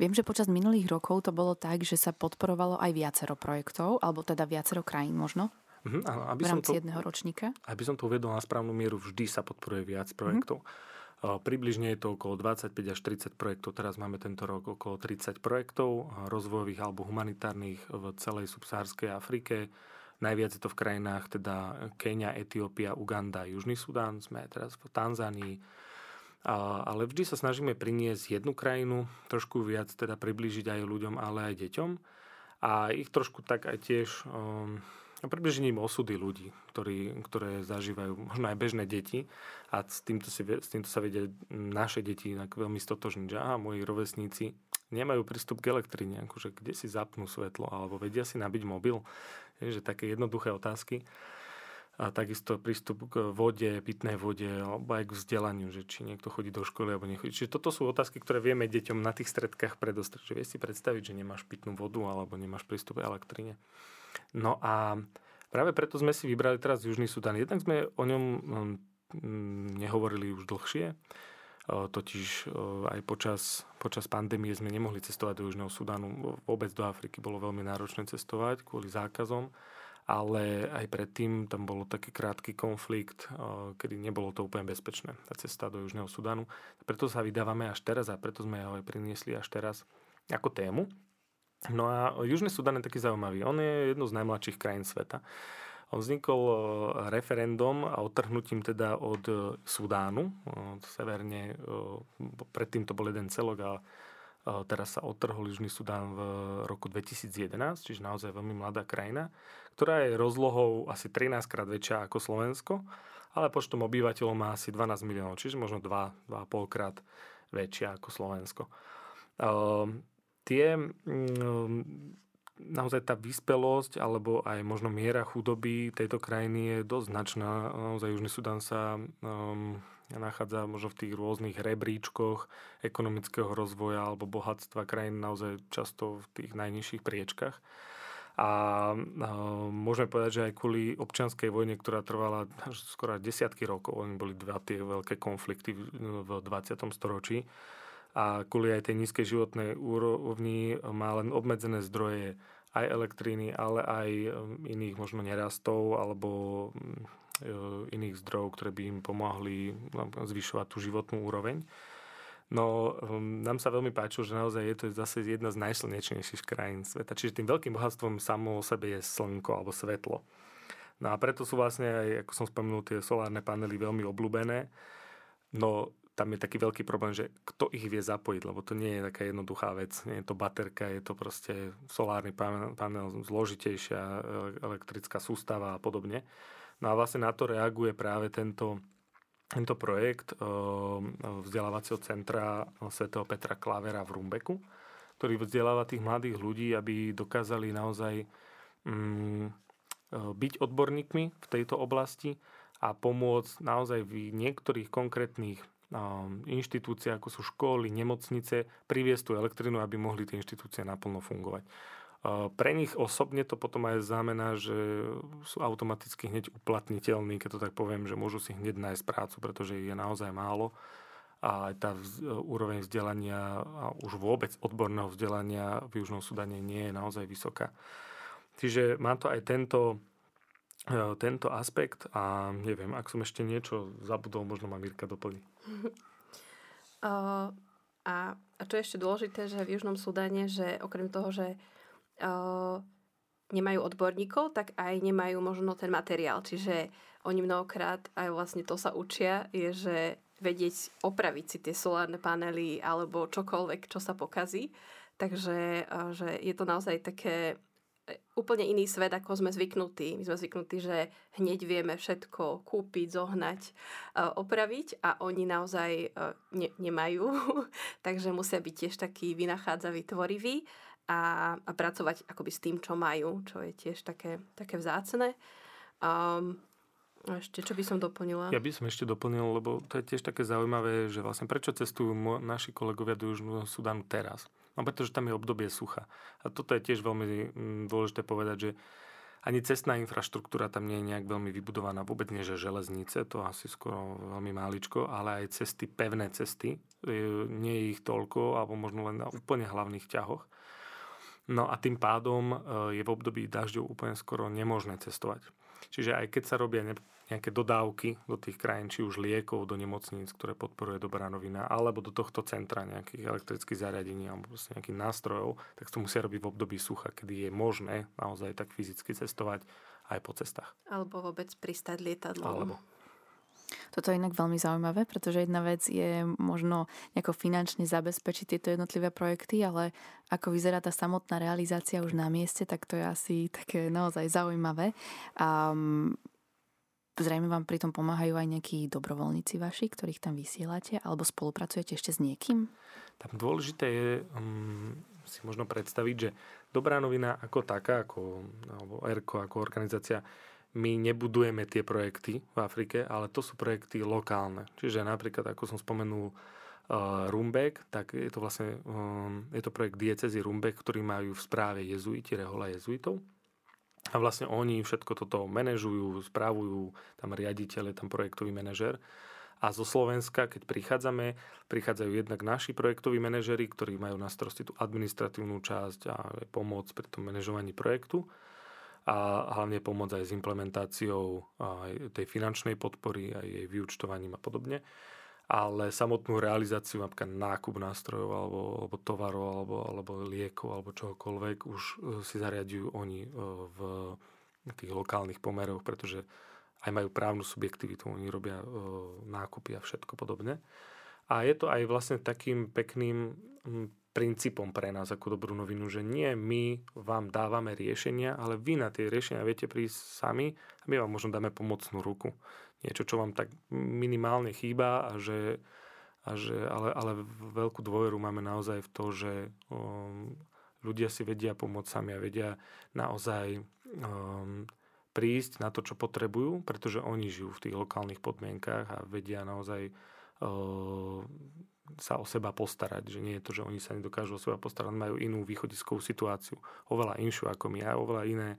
Viem, že počas minulých rokov to bolo tak, že sa podporovalo aj viacero projektov, alebo teda viacero krajín možno? Uh-huh, áno, aby v rámci som to, jedného ročníka? Aby som to uvedol na správnu mieru, vždy sa podporuje viac projektov. Uh-huh. Približne je to okolo 25 až 30 projektov. Teraz máme tento rok okolo 30 projektov rozvojových alebo humanitárnych v celej subsahárskej Afrike. Najviac je to v krajinách teda Kenia, Etiópia, Uganda, Južný Sudán. Sme teraz v Tanzánii. Ale vždy sa snažíme priniesť jednu krajinu, trošku viac teda priblížiť aj ľuďom, ale aj deťom. A ich trošku tak aj tiež um, približením osudy ľudí, ktorí, ktoré zažívajú možno aj bežné deti a s týmto, si, s týmto sa vedia naše deti inak veľmi stotožniť, že aha, moji rovesníci nemajú prístup k elektrine, akože kde si zapnú svetlo alebo vedia si nabiť mobil, je, že také jednoduché otázky a takisto prístup k vode, pitnej vode alebo aj k vzdelaniu, že či niekto chodí do školy alebo nechodí. Čiže toto sú otázky, ktoré vieme deťom na tých stredkách predostrieť. Že vieš si predstaviť, že nemáš pitnú vodu alebo nemáš prístup k elektrine. No a práve preto sme si vybrali teraz Južný Sudán. Jednak sme o ňom mm, nehovorili už dlhšie, totiž aj počas, počas pandémie sme nemohli cestovať do Južného Sudánu. Vôbec do Afriky bolo veľmi náročné cestovať kvôli zákazom. ale aj predtým tam bol taký krátky konflikt, kedy nebolo to úplne bezpečné, tá cesta do Južného Sudanu. Preto sa vydávame až teraz a preto sme ho aj priniesli až teraz ako tému. No a Južný Sudan je taký zaujímavý. On je jedno z najmladších krajín sveta. On vznikol referendum a odtrhnutím teda od Sudánu, od severne, predtým to bol jeden celok a teraz sa odtrhol Južný Sudán v roku 2011, čiže naozaj veľmi mladá krajina, ktorá je rozlohou asi 13 krát väčšia ako Slovensko, ale počtom obyvateľov má asi 12 miliónov, čiže možno 2-2,5 krát väčšia ako Slovensko. Tie naozaj tá vyspelosť alebo aj možno miera chudoby tejto krajiny je dosť značná. Naozaj Južný Sudan sa um, nachádza možno v tých rôznych rebríčkoch ekonomického rozvoja alebo bohatstva krajín naozaj často v tých najnižších priečkach. A môžeme povedať, že aj kvôli občianskej vojne, ktorá trvala skoro desiatky rokov, oni boli dva tie veľké konflikty v 20. storočí, a kvôli aj tej nízkej životnej úrovni má len obmedzené zdroje aj elektriny, ale aj um, iných možno nerastov alebo um, iných zdrojov, ktoré by im pomohli no, zvyšovať tú životnú úroveň. No, nám sa veľmi páčilo, že naozaj je to zase jedna z najslnečnejších krajín sveta. Čiže tým veľkým bohatstvom samo o sebe je slnko alebo svetlo. No a preto sú vlastne aj, ako som spomenul, tie solárne panely veľmi obľúbené. No tam je taký veľký problém, že kto ich vie zapojiť, lebo to nie je taká jednoduchá vec. Nie je to baterka, je to proste solárny panel, zložitejšia elektrická sústava a podobne. No a vlastne na to reaguje práve tento, tento projekt vzdelávacieho centra svätého Petra Klavera v Rumbeku, ktorý vzdeláva tých mladých ľudí, aby dokázali naozaj mm, byť odborníkmi v tejto oblasti a pomôcť naozaj v niektorých konkrétnych inštitúcie, ako sú školy, nemocnice, priviesť tú elektrinu, aby mohli tie inštitúcie naplno fungovať. Pre nich osobne to potom aj znamená, že sú automaticky hneď uplatniteľní, keď to tak poviem, že môžu si hneď nájsť prácu, pretože ich je naozaj málo a aj tá vz, úroveň vzdelania a už vôbec odborného vzdelania v Južnom Sudane nie je naozaj vysoká. Čiže má to aj tento E, tento aspekt a neviem, ak som ešte niečo zabudol, možno ma Mirka doplní. [laughs] Uh, a, a čo je ešte dôležité, že v Južnom Sudáne, že okrem toho, že uh, nemajú odborníkov, tak aj nemajú možno ten materiál. Čiže oni mnohokrát aj vlastne to sa učia, je, že vedieť opraviť si tie solárne panely alebo čokoľvek, čo sa pokazí. Takže že je to naozaj také E, úplne iný svet, ako sme zvyknutí. My sme zvyknutí, že hneď vieme všetko kúpiť, zohnať, e, opraviť a oni naozaj e, ne, nemajú. [laughs] Takže musia byť tiež takí vynachádzaví, tvoriví a, a pracovať akoby s tým, čo majú, čo je tiež také, také vzácne. Um, a ešte, čo by som doplnila? Ja by som ešte doplnil, lebo to je tiež také zaujímavé, že vlastne prečo cestujú naši kolegovia do Južného Sudánu teraz. No pretože tam je obdobie sucha. A toto je tiež veľmi mm, dôležité povedať, že ani cestná infraštruktúra tam nie je nejak veľmi vybudovaná. Vôbec nie, že železnice, to asi skoro veľmi máličko, ale aj cesty, pevné cesty. Nie je ich toľko, alebo možno len na úplne hlavných ťahoch. No a tým pádom e, je v období dažďov úplne skoro nemožné cestovať. Čiže aj keď sa robia nejaké dodávky do tých krajín, či už liekov do nemocníc, ktoré podporuje dobrá novina, alebo do tohto centra nejakých elektrických zariadení alebo proste nejakých nástrojov, tak to musia robiť v období sucha, kedy je možné naozaj tak fyzicky cestovať aj po cestách. Alebo vôbec pristať lietadlom. Alebo. Toto je inak veľmi zaujímavé, pretože jedna vec je možno nejako finančne zabezpečiť tieto jednotlivé projekty, ale ako vyzerá tá samotná realizácia už na mieste, tak to je asi také naozaj zaujímavé. Um, Zrejme vám pri tom pomáhajú aj nejakí dobrovoľníci vaši, ktorých tam vysielate, alebo spolupracujete ešte s niekým? Tam dôležité je um, si možno predstaviť, že dobrá novina ako taká, ako, alebo ERKO ako organizácia, my nebudujeme tie projekty v Afrike, ale to sú projekty lokálne. Čiže napríklad, ako som spomenul, uh, Rumbek, tak je to vlastne um, je to projekt diecezy Rumbek, ktorý majú v správe jezuiti, rehola jezuitov. A vlastne oni všetko toto manažujú, správujú, tam riaditeľ je tam projektový manažer. A zo Slovenska, keď prichádzame, prichádzajú jednak naši projektoví manažery, ktorí majú na starosti tú administratívnu časť a pomoc pri tom manažovaní projektu. a hlavne pomôcť aj s implementáciou aj tej finančnej podpory, aj jej vyučtovaním a podobne. Ale samotnú realizáciu, napríklad nákup nástrojov alebo, alebo tovarov alebo, alebo liekov alebo čohokoľvek už e, si zariadujú oni e, v tých lokálnych pomeroch, pretože aj majú právnu subjektivitu, oni robia e, nákupy a všetko podobne. A je to aj vlastne takým pekným princípom pre nás ako dobrú novinu, že nie my vám dávame riešenia, ale vy na tie riešenia viete prísť sami a my vám možno dáme pomocnú ruku. Niečo, čo vám tak minimálne chýba a že, a že ale, ale veľkú dôveru máme naozaj v to, že um, ľudia si vedia pomôcť sami a vedia naozaj um, prísť na to, čo potrebujú, pretože oni žijú v tých lokálnych podmienkách a vedia naozaj um, sa o seba postarať. Že nie je to, že oni sa nedokážu o seba postarať, majú inú východiskovú situáciu. Oveľa inšiu ako my a oveľa iné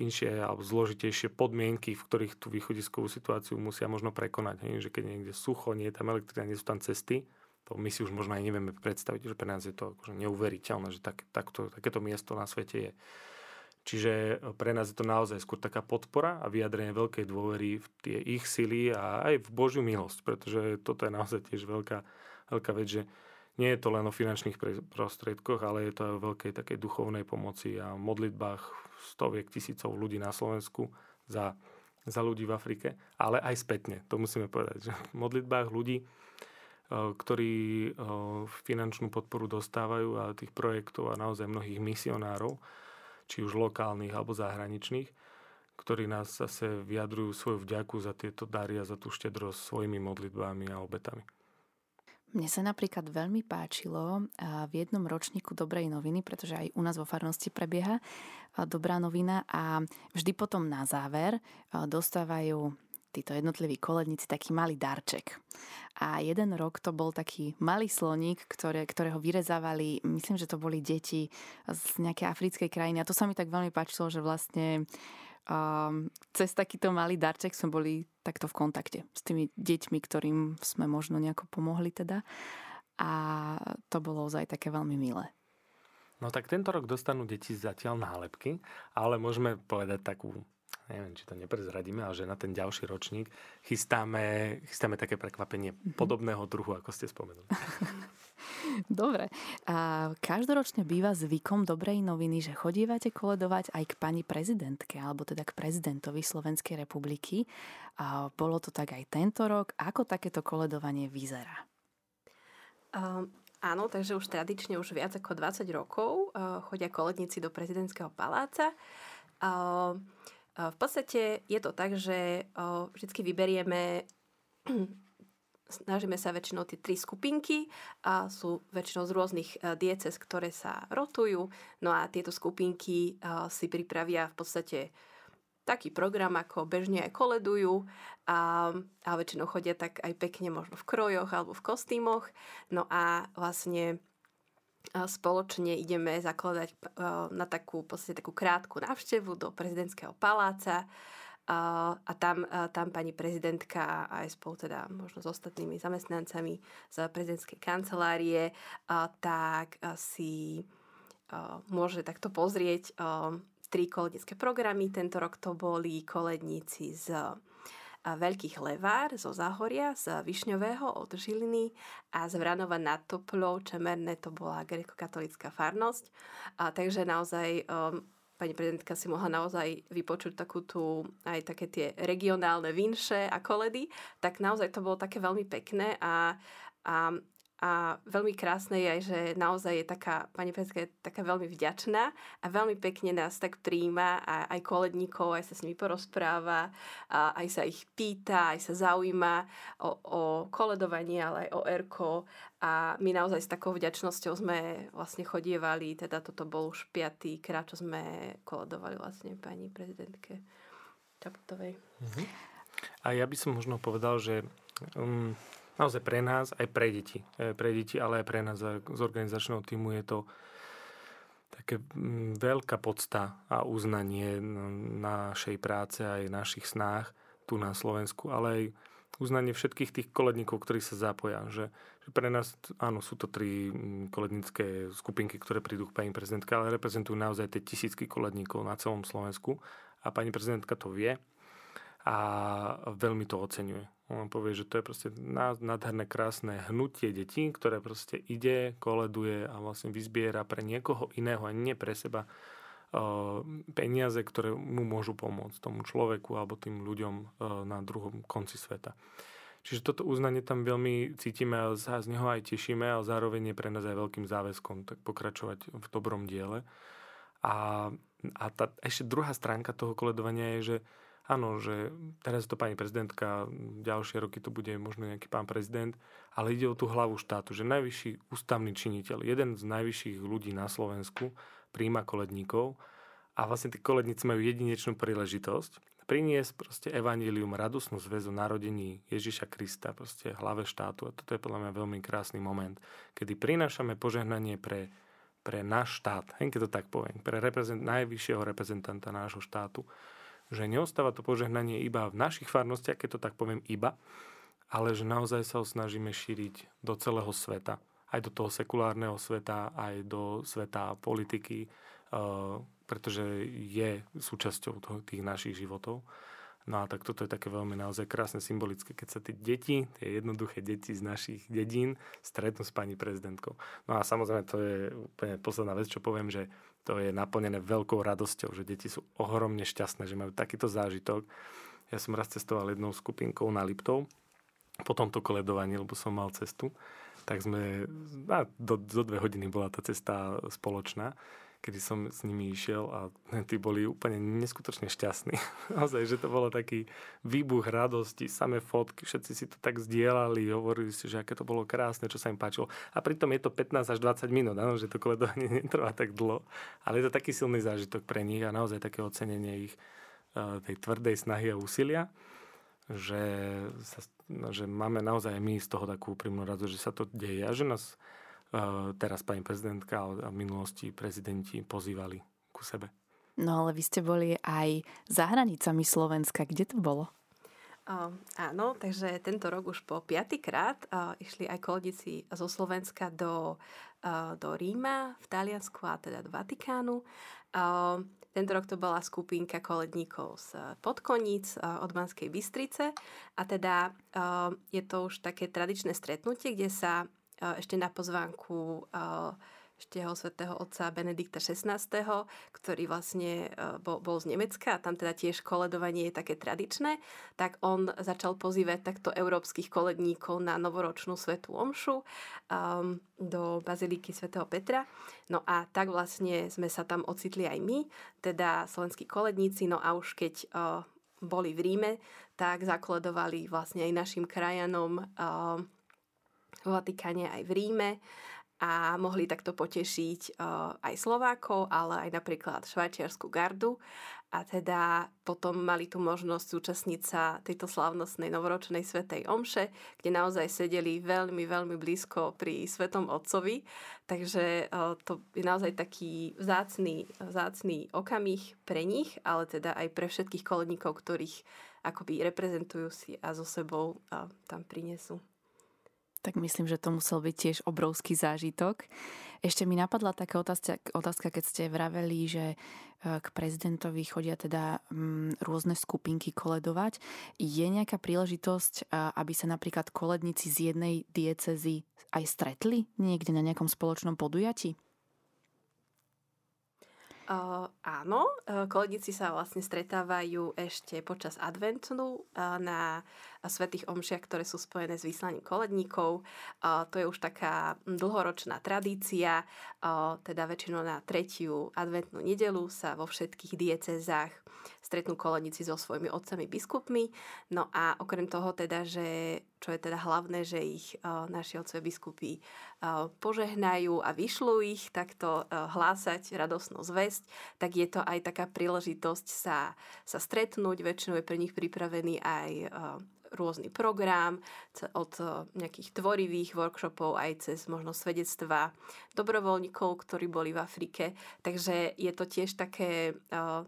inšie alebo zložitejšie podmienky, v ktorých tú východiskovú situáciu musia možno prekonať. Hej? Že keď niekde sucho, nie je tam elektrina, nie sú tam cesty, to my si už možno aj nevieme predstaviť, že pre nás je to akože neuveriteľné, že tak, takto, takéto miesto na svete je. Čiže pre nás je to naozaj skôr taká podpora a vyjadrenie veľkej dôvery v tie ich sily a aj v Božiu milosť, pretože toto je naozaj tiež veľká veľká vec, že nie je to len o finančných prostriedkoch, ale je to aj o veľkej takej duchovnej pomoci a modlitbách stoviek tisícov ľudí na Slovensku za, za ľudí v Afrike, ale aj spätne, to musíme povedať, že v modlitbách ľudí, e, ktorí e, finančnú podporu dostávajú a tých projektov a naozaj mnohých misionárov, či už lokálnych alebo zahraničných, ktorí nás zase vyjadrujú svoju vďaku za tieto dary a za tú štedrosť svojimi modlitbami a obetami. Mne sa napríklad veľmi páčilo v jednom ročníku Dobrej noviny, pretože aj u nás vo farnosti prebieha Dobrá novina a vždy potom na záver dostávajú títo jednotliví koledníci taký malý darček. A jeden rok to bol taký malý sloník, ktoré, ktorého vyrezávali, myslím, že to boli deti z nejakej africkej krajiny. A to sa mi tak veľmi páčilo, že vlastne um, cez takýto malý darček sme boli takto v kontakte s tými deťmi, ktorým sme možno nejako pomohli teda. A to bolo ozaj také veľmi milé. No tak tento rok dostanú deti zatiaľ nálepky, ale môžeme povedať takú, neviem, či to neprezradíme, ale že na ten ďalší ročník chystáme, chystáme také prekvapenie mm-hmm. podobného druhu, ako ste spomenuli. [laughs] Dobre. A každoročne býva zvykom dobrej noviny, že chodívate koledovať aj k pani prezidentke, alebo teda k prezidentovi Slovenskej republiky. A bolo to tak aj tento rok. Ako takéto koledovanie vyzerá? Um, áno, takže už tradične už viac ako 20 rokov uh, chodia koledníci do prezidentského paláca. Uh, uh, v podstate je to tak, že uh, vždy vyberieme snažíme sa väčšinou tie tri skupinky a sú väčšinou z rôznych e, dieces, ktoré sa rotujú. No a tieto skupinky e, si pripravia v podstate taký program, ako bežne aj koledujú a, a väčšinou chodia tak aj pekne možno v krojoch alebo v kostýmoch. No a vlastne e, spoločne ideme zakladať na takú, podstate takú krátku návštevu do prezidentského paláca a tam, tam pani prezidentka aj spolu teda možno s ostatnými zamestnancami z prezidentskej kancelárie tak si môže takto pozrieť tri kolednícke programy. Tento rok to boli koledníci z Veľkých Levár zo Záhoria, z Višňového od Žiliny a z Vranova nad Toplou, Čemerné to bola grekokatolická farnosť. A, takže naozaj um, pani prezidentka si mohla naozaj vypočuť takú tú, aj také tie regionálne vinše a koledy, tak naozaj to bolo také veľmi pekné a, a a veľmi krásne je aj, že naozaj je taká, pani prezidentka je taká veľmi vďačná a veľmi pekne nás tak príjma a aj koledníkov, aj sa s nimi porozpráva, a aj sa ich pýta, aj sa zaujíma o, o koledovanie, ale aj o ERKO a my naozaj s takou vďačnosťou sme vlastne chodievali, teda toto bol už piatý krát, čo sme koledovali vlastne pani prezidentke Čaputovej. Mhm. A ja by som možno povedal, že um, naozaj pre nás, aj pre deti. E, pre deti, ale aj pre nás z organizačného týmu je to také mm, veľká podsta a uznanie našej práce aj našich snách tu na Slovensku, ale aj uznanie všetkých tých koledníkov, ktorí sa zapoja. Že, že pre nás, áno, sú to tri mm, kolednícke skupinky, ktoré prídu k pani prezidentke, ale reprezentujú naozaj tie tisícky koledníkov na celom Slovensku. A pani prezidentka to vie a veľmi to oceňuje. On povie, že to je proste nádherné, krásne hnutie detí, ktoré proste ide, koleduje a vlastne vyzbiera pre niekoho iného a nie pre seba peniaze, ktoré mu môžu pomôcť tomu človeku alebo tým ľuďom na druhom konci sveta. Čiže toto uznanie tam veľmi cítime a sa z neho aj tešíme a zároveň je pre nás aj veľkým záväzkom tak pokračovať v dobrom diele. A, a tá, ešte druhá stránka toho koledovania je, že áno, že teraz to pani prezidentka, ďalšie roky to bude možno nejaký pán prezident, ale ide o tú hlavu štátu, že najvyšší ústavný činiteľ, jeden z najvyšších ľudí na Slovensku, príjma koledníkov a vlastne tí koledníci majú jedinečnú príležitosť priniesť proste evanílium, radosnú zväzu narodení Ježiša Krista, proste hlave štátu. A toto je podľa mňa veľmi krásny moment, kedy prinášame požehnanie pre, pre náš štát, keď to tak poviem, pre reprezent, najvyššieho reprezentanta nášho štátu, že neostáva to požehnanie iba v našich farnostiach, keď to tak poviem iba, ale že naozaj sa ho snažíme šíriť do celého sveta aj do toho sekulárneho sveta, aj do sveta politiky, eh, pretože je súčasťou tých našich životov. No a tak toto je také veľmi naozaj krásne symbolické, keď sa tie deti, tie jednoduché deti z našich dedín stretnú s pani prezidentkou. No a samozrejme to je úplne posledná vec, čo poviem, že to je naplnené veľkou radosťou, že deti sú ohromne šťastné, že majú takýto zážitok. Ja som raz cestoval jednou skupinkou na Liptov po tomto koledovaní, lebo som mal cestu tak sme, a do, do dve hodiny bola tá cesta spoločná, kedy som s nimi išiel a [laughs] tí boli úplne neskutočne šťastní. [laughs] Naozaj, že to bolo taký výbuch radosti, samé fotky, všetci si to tak zdieľali, hovorili si, že aké to bolo krásne, čo sa im páčilo. A pritom je to 15 až 20 minút, áno, že to koledovanie [laughs] netrvá tak dlho, ale je to taký silný zážitok pre nich a naozaj také ocenenie ich eh, tej tvrdej snahy a úsilia že, sa, no, že máme naozaj my z toho takú úprimnú radosť, že sa to deje a že nás teraz pani prezidentka a v minulosti prezidenti pozývali ku sebe. No ale vy ste boli aj za hranicami Slovenska. Kde to bolo? Uh, áno, takže tento rok už po piatýkrát uh, išli aj koledici zo Slovenska do, uh, do Ríma, v Taliansku a teda do Vatikánu. Uh, tento rok to bola skupinka koledníkov z eh, Podkoníc eh, od Banskej Bystrice a teda eh, je to už také tradičné stretnutie, kde sa ešte na pozvánku eštieho svätého otca Benedikta XVI, ktorý vlastne bol, bol z Nemecka a tam teda tiež koledovanie je také tradičné, tak on začal pozývať takto európskych koledníkov na novoročnú svetú omšu um, do baziliky svätého Petra. No a tak vlastne sme sa tam ocitli aj my, teda slovenskí koledníci, no a už keď uh, boli v Ríme, tak zakoledovali vlastne aj našim krajanom uh, v Vatikáne aj v Ríme a mohli takto potešiť uh, aj Slovákov, ale aj napríklad švajčiarsku gardu a teda potom mali tu možnosť zúčastniť sa tejto slavnostnej novoročnej svetej omše, kde naozaj sedeli veľmi, veľmi blízko pri Svetom Otcovi. Takže uh, to je naozaj taký vzácný, vzácný okamih pre nich, ale teda aj pre všetkých koledníkov, ktorých akoby reprezentujú si a so sebou uh, tam prinesú. Tak myslím, že to musel byť tiež obrovský zážitok. Ešte mi napadla taká otázka, otázka keď ste vraveli, že e, k prezidentovi chodia teda mm, rôzne skupinky koledovať. Je nejaká príležitosť, e, aby sa napríklad koledníci z jednej diecezy aj stretli niekde na nejakom spoločnom podujatí? Uh, áno, uh, koledníci sa vlastne stretávajú ešte počas adventu uh, na svetých omšiach, ktoré sú spojené s vyslaním koledníkov. Uh, to je už taká dlhoročná tradícia, uh, teda väčšinou na tretiu adventnú nedelu sa vo všetkých diecezách stretnú koledníci so svojimi otcami biskupmi. No a okrem toho teda, že čo je teda hlavné, že ich uh, naši otcovia biskupy uh, požehnajú a vyšľú ich takto uh, hlásať radosnú zväzť, tak je to aj taká príležitosť sa, sa stretnúť. Väčšinou je pre nich pripravený aj rôzny program, od nejakých tvorivých workshopov aj cez možno svedectva dobrovoľníkov, ktorí boli v Afrike. Takže je to tiež také,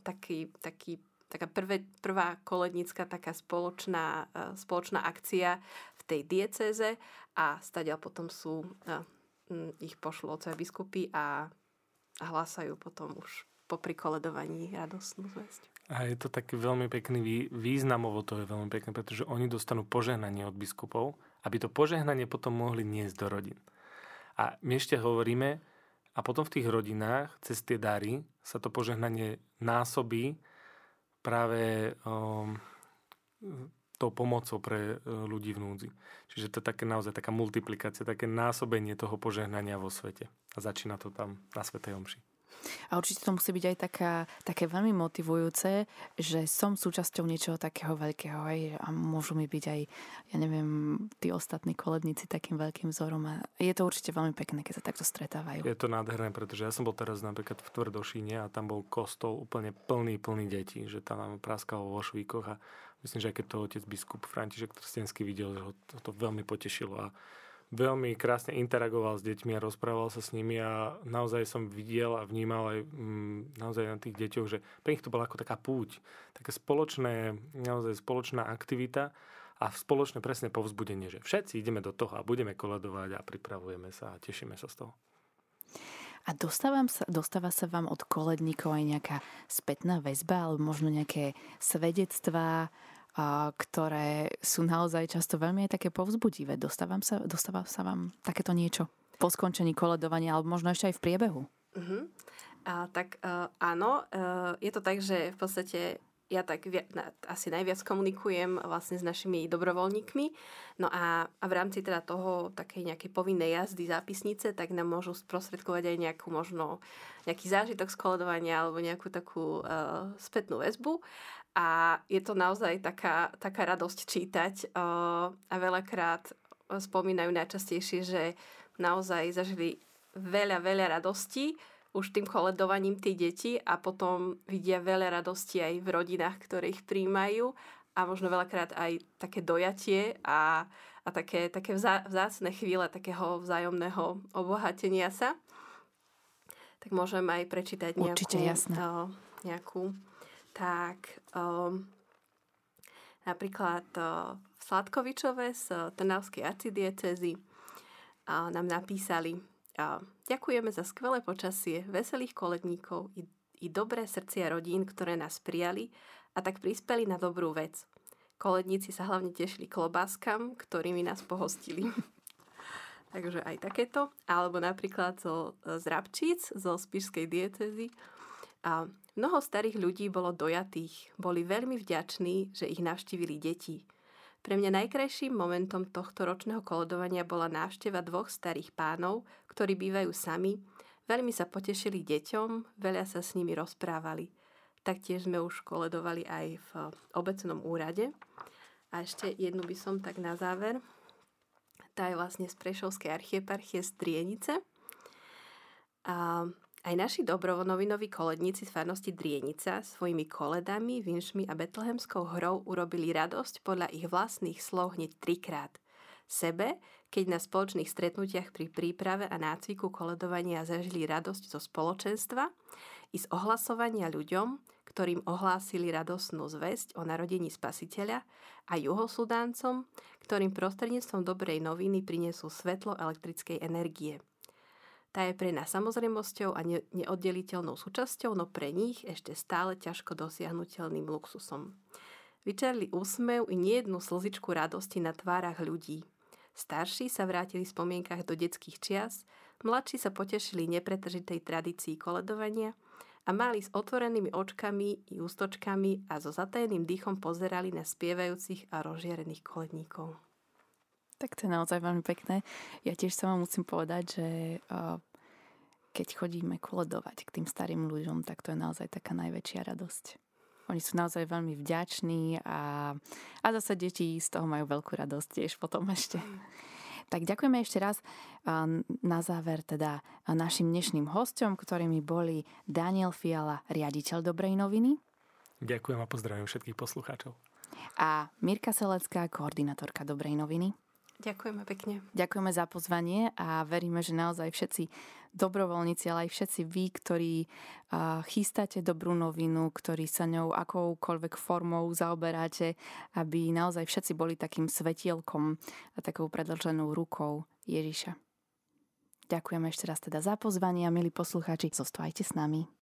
taký, taký taká prvé, prvá kolednická taká spoločná, uh, spoločná akcia v tej diecéze a stadiaľ potom sú, uh, ich pošlú otcovia biskupy a, hlásajú potom už po prikoledovaní radostnú zväzť. A je to taký veľmi pekný významovo, to je veľmi pekné, pretože oni dostanú požehnanie od biskupov, aby to požehnanie potom mohli niesť do rodín. A my ešte hovoríme, a potom v tých rodinách, cez tie dary, sa to požehnanie násobí práve um, tou pomocou pre uh, ľudí v núdzi. Čiže to je také naozaj taká multiplikácia, také násobenie toho požehnania vo svete. A začína to tam na Svetej Omši. A určite to musí byť aj taká, také veľmi motivujúce, že som súčasťou niečoho takého veľkého aj, a môžu mi byť aj, ja neviem, tí ostatní koledníci takým veľkým vzorom. A je to určite veľmi pekné, keď sa takto stretávajú. Je to nádherné, pretože ja som bol teraz napríklad v Tvrdošíne a tam bol kostol úplne plný, plný detí, že tam nám praskalo vo švíkoch a myslím, že aj keď to otec biskup František Trstenský videl, že ho to, to veľmi potešilo a veľmi krásne interagoval s deťmi a rozprával sa s nimi a naozaj som videl a vnímal aj mm, naozaj na tých deťoch, že pre nich to bola ako taká púť, také spoločné, naozaj spoločná aktivita a spoločné presne povzbudenie, že všetci ideme do toho a budeme koledovať a pripravujeme sa a tešíme sa z toho. A dostávam sa, dostáva sa vám od koledníkov aj nejaká spätná väzba alebo možno nejaké svedectvá, ktoré sú naozaj často veľmi aj také povzbudivé. Dostávam sa, dostáva sa vám takéto niečo po skončení koledovania alebo možno ešte aj v priebehu? Uh-huh. A, tak uh, áno, uh, je to tak, že v podstate ja tak via, na, asi najviac komunikujem vlastne s našimi dobrovoľníkmi. No a, a v rámci teda toho takej nejakej povinnej jazdy zápisnice, tak nám môžu sprostredkovať aj nejakú možno nejaký zážitok z koledovania alebo nejakú takú uh, spätnú väzbu. A je to naozaj taká, taká radosť čítať uh, a veľakrát spomínajú najčastejšie, že naozaj zažili veľa, veľa radostí už tým koledovaním tých detí a potom vidia veľa radosti aj v rodinách, ktoré ich príjmajú a možno veľakrát aj také dojatie a, a také, také vzá, vzácne chvíle takého vzájomného obohatenia sa. Tak môžem aj prečítať nejakú, Určite, jasné. Uh, nejakú tak um, napríklad uh, Sladkovičové z Trnavskej arcidiecezy uh, nám napísali uh, Ďakujeme za skvelé počasie, veselých koledníkov i, i dobré srdcia rodín, ktoré nás prijali a tak prispeli na dobrú vec. Koledníci sa hlavne tešili klobáskam, ktorými nás pohostili. [laughs] Takže aj takéto. Alebo napríklad zo, z Rabčíc, zo Spišskej diecezy. A Mnoho starých ľudí bolo dojatých, boli veľmi vďační, že ich navštívili deti. Pre mňa najkrajším momentom tohto ročného koledovania bola návšteva dvoch starých pánov, ktorí bývajú sami, veľmi sa potešili deťom, veľa sa s nimi rozprávali. Taktiež sme už koledovali aj v obecnom úrade. A ešte jednu by som tak na záver. Tá je vlastne z Prešovskej archieparchie z Trienice. A aj naši dobrovoľnovinoví koledníci z farnosti Drienica svojimi koledami, vinšmi a betlehemskou hrou urobili radosť podľa ich vlastných slov hneď trikrát. Sebe, keď na spoločných stretnutiach pri príprave a nácviku koledovania zažili radosť zo spoločenstva i z ohlasovania ľuďom, ktorým ohlásili radosnú zväzť o narodení spasiteľa a juhosudáncom, ktorým prostredníctvom dobrej noviny prinesú svetlo elektrickej energie – tá je pre nás samozrejmosťou a ne- neoddeliteľnou súčasťou, no pre nich ešte stále ťažko dosiahnutelným luxusom. Vyčerli úsmev i nejednú slzičku radosti na tvárach ľudí. Starší sa vrátili v spomienkach do detských čias, mladší sa potešili nepretržitej tradícii koledovania a mali s otvorenými očkami i ústočkami a so zatajeným dýchom pozerali na spievajúcich a rozžiarených koledníkov. Tak to je naozaj veľmi pekné. Ja tiež sa vám musím povedať, že keď chodíme koledovať k tým starým ľuďom, tak to je naozaj taká najväčšia radosť. Oni sú naozaj veľmi vďační a, a zase deti z toho majú veľkú radosť tiež potom ešte. Tak ďakujeme ešte raz na záver teda našim dnešným hostom, ktorými boli Daniel Fiala, riaditeľ Dobrej noviny. Ďakujem a pozdravím všetkých poslucháčov. A Mirka Selecká, koordinátorka Dobrej noviny. Ďakujeme pekne. Ďakujeme za pozvanie a veríme, že naozaj všetci dobrovoľníci, ale aj všetci vy, ktorí chystáte dobrú novinu, ktorí sa ňou akoukoľvek formou zaoberáte, aby naozaj všetci boli takým svetielkom a takou predlženou rukou Ježiša. Ďakujeme ešte raz teda za pozvanie a milí poslucháči, zostávajte s nami.